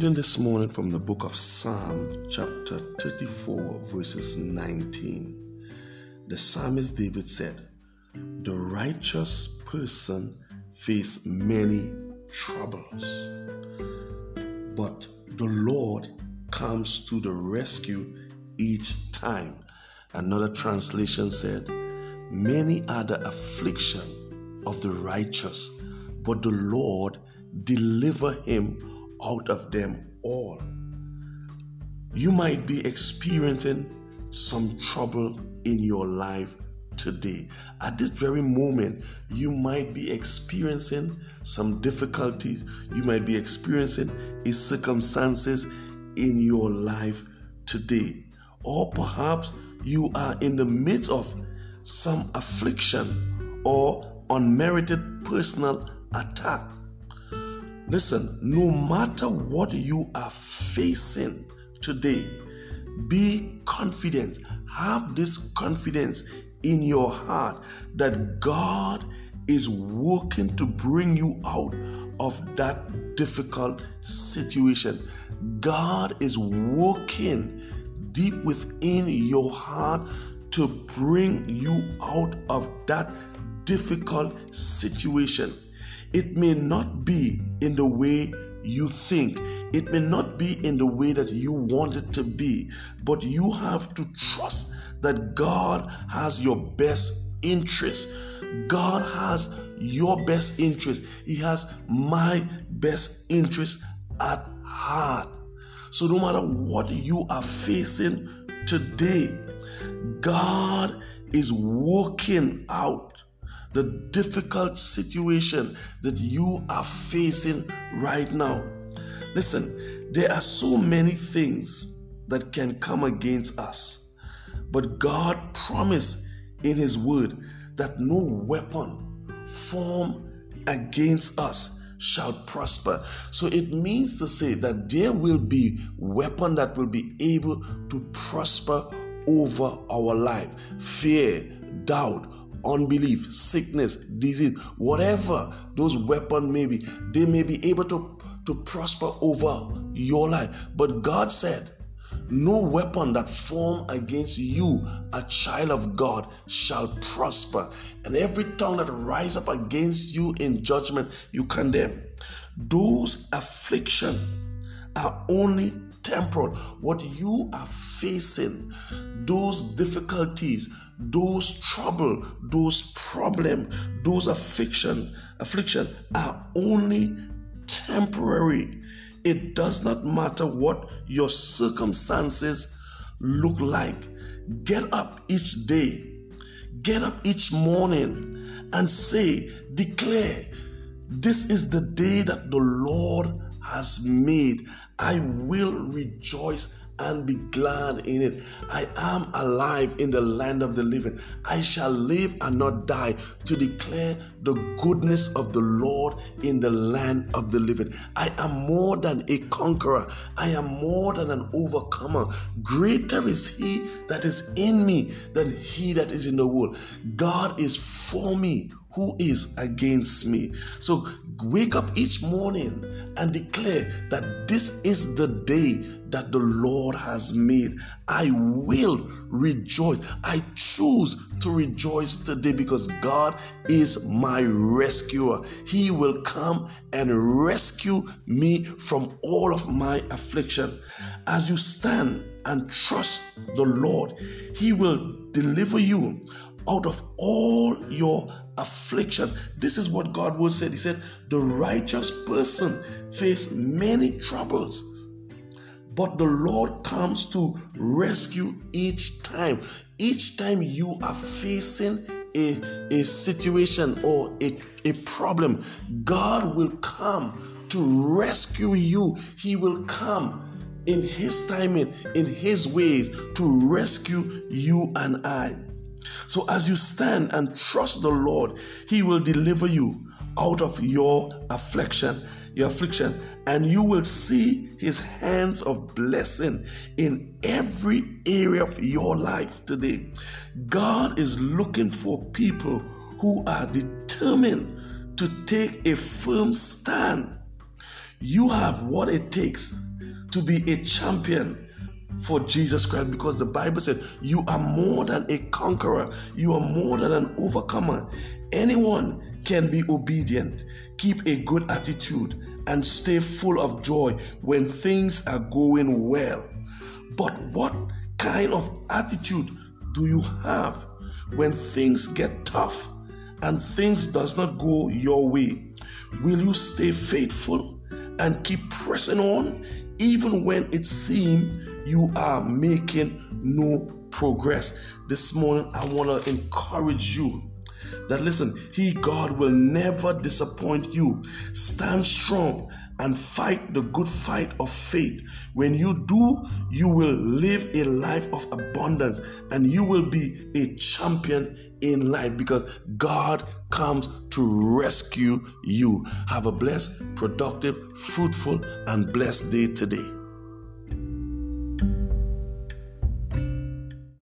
reading this morning from the book of Psalm, chapter 34, verses 19. The psalmist David said, The righteous person face many troubles, but the Lord comes to the rescue each time. Another translation said, Many are the affliction of the righteous, but the Lord deliver him out of them all. You might be experiencing some trouble in your life today. At this very moment, you might be experiencing some difficulties. You might be experiencing circumstances in your life today. Or perhaps you are in the midst of some affliction or unmerited personal attack Listen, no matter what you are facing today, be confident. Have this confidence in your heart that God is working to bring you out of that difficult situation. God is working deep within your heart to bring you out of that difficult situation. It may not be in the way you think. It may not be in the way that you want it to be, but you have to trust that God has your best interest. God has your best interest. He has my best interest at heart. So, no matter what you are facing today, God is working out the difficult situation that you are facing right now. Listen, there are so many things that can come against us, but God promised in His word that no weapon formed against us shall prosper. So it means to say that there will be weapon that will be able to prosper over our life. Fear, doubt, unbelief, sickness, disease, whatever those weapons may be, they may be able to, to prosper over your life. But God said, no weapon that form against you, a child of God, shall prosper. And every tongue that rise up against you in judgment, you condemn. Those affliction are only temporal. What you are facing, those difficulties, those trouble, those problem, those affliction, affliction are only temporary. It does not matter what your circumstances look like. Get up each day, get up each morning and say, declare, this is the day that the Lord has made. I will rejoice and be glad in it. I am alive in the land of the living. I shall live and not die to declare the goodness of the Lord in the land of the living. I am more than a conqueror. I am more than an overcomer. Greater is he that is in me than he that is in the world. God is for me who is against me. So wake up each morning and declare that this is the day that the Lord has made. I will rejoice. I choose to rejoice today because God is my rescuer. He will come and rescue me from all of my affliction. As you stand and trust the Lord, He will deliver you out of all your affliction. This is what God would say. He said, The righteous person face many troubles, but the Lord comes to rescue each time. Each time you are facing a, a situation or a, a problem, God will come to rescue you. He will come in His timing, in His ways to rescue you and I. So as you stand and trust the Lord, He will deliver you out of your affliction, your affliction, and you will see His hands of blessing in every area of your life today. God is looking for people who are determined to take a firm stand. You have what it takes to be a champion for Jesus Christ because the Bible said you are more than a conqueror, you are more than an overcomer. Anyone can be obedient, keep a good attitude, and stay full of joy when things are going well. But what kind of attitude do you have when things get tough and things does not go your way? Will you stay faithful and keep pressing on even when it seems you are making no progress? This morning I want to encourage you that listen, He, God, will never disappoint you. Stand strong and fight the good fight of faith. When you do, you will live a life of abundance and you will be a champion in life because God comes to rescue you. Have a blessed, productive, fruitful, and blessed day today.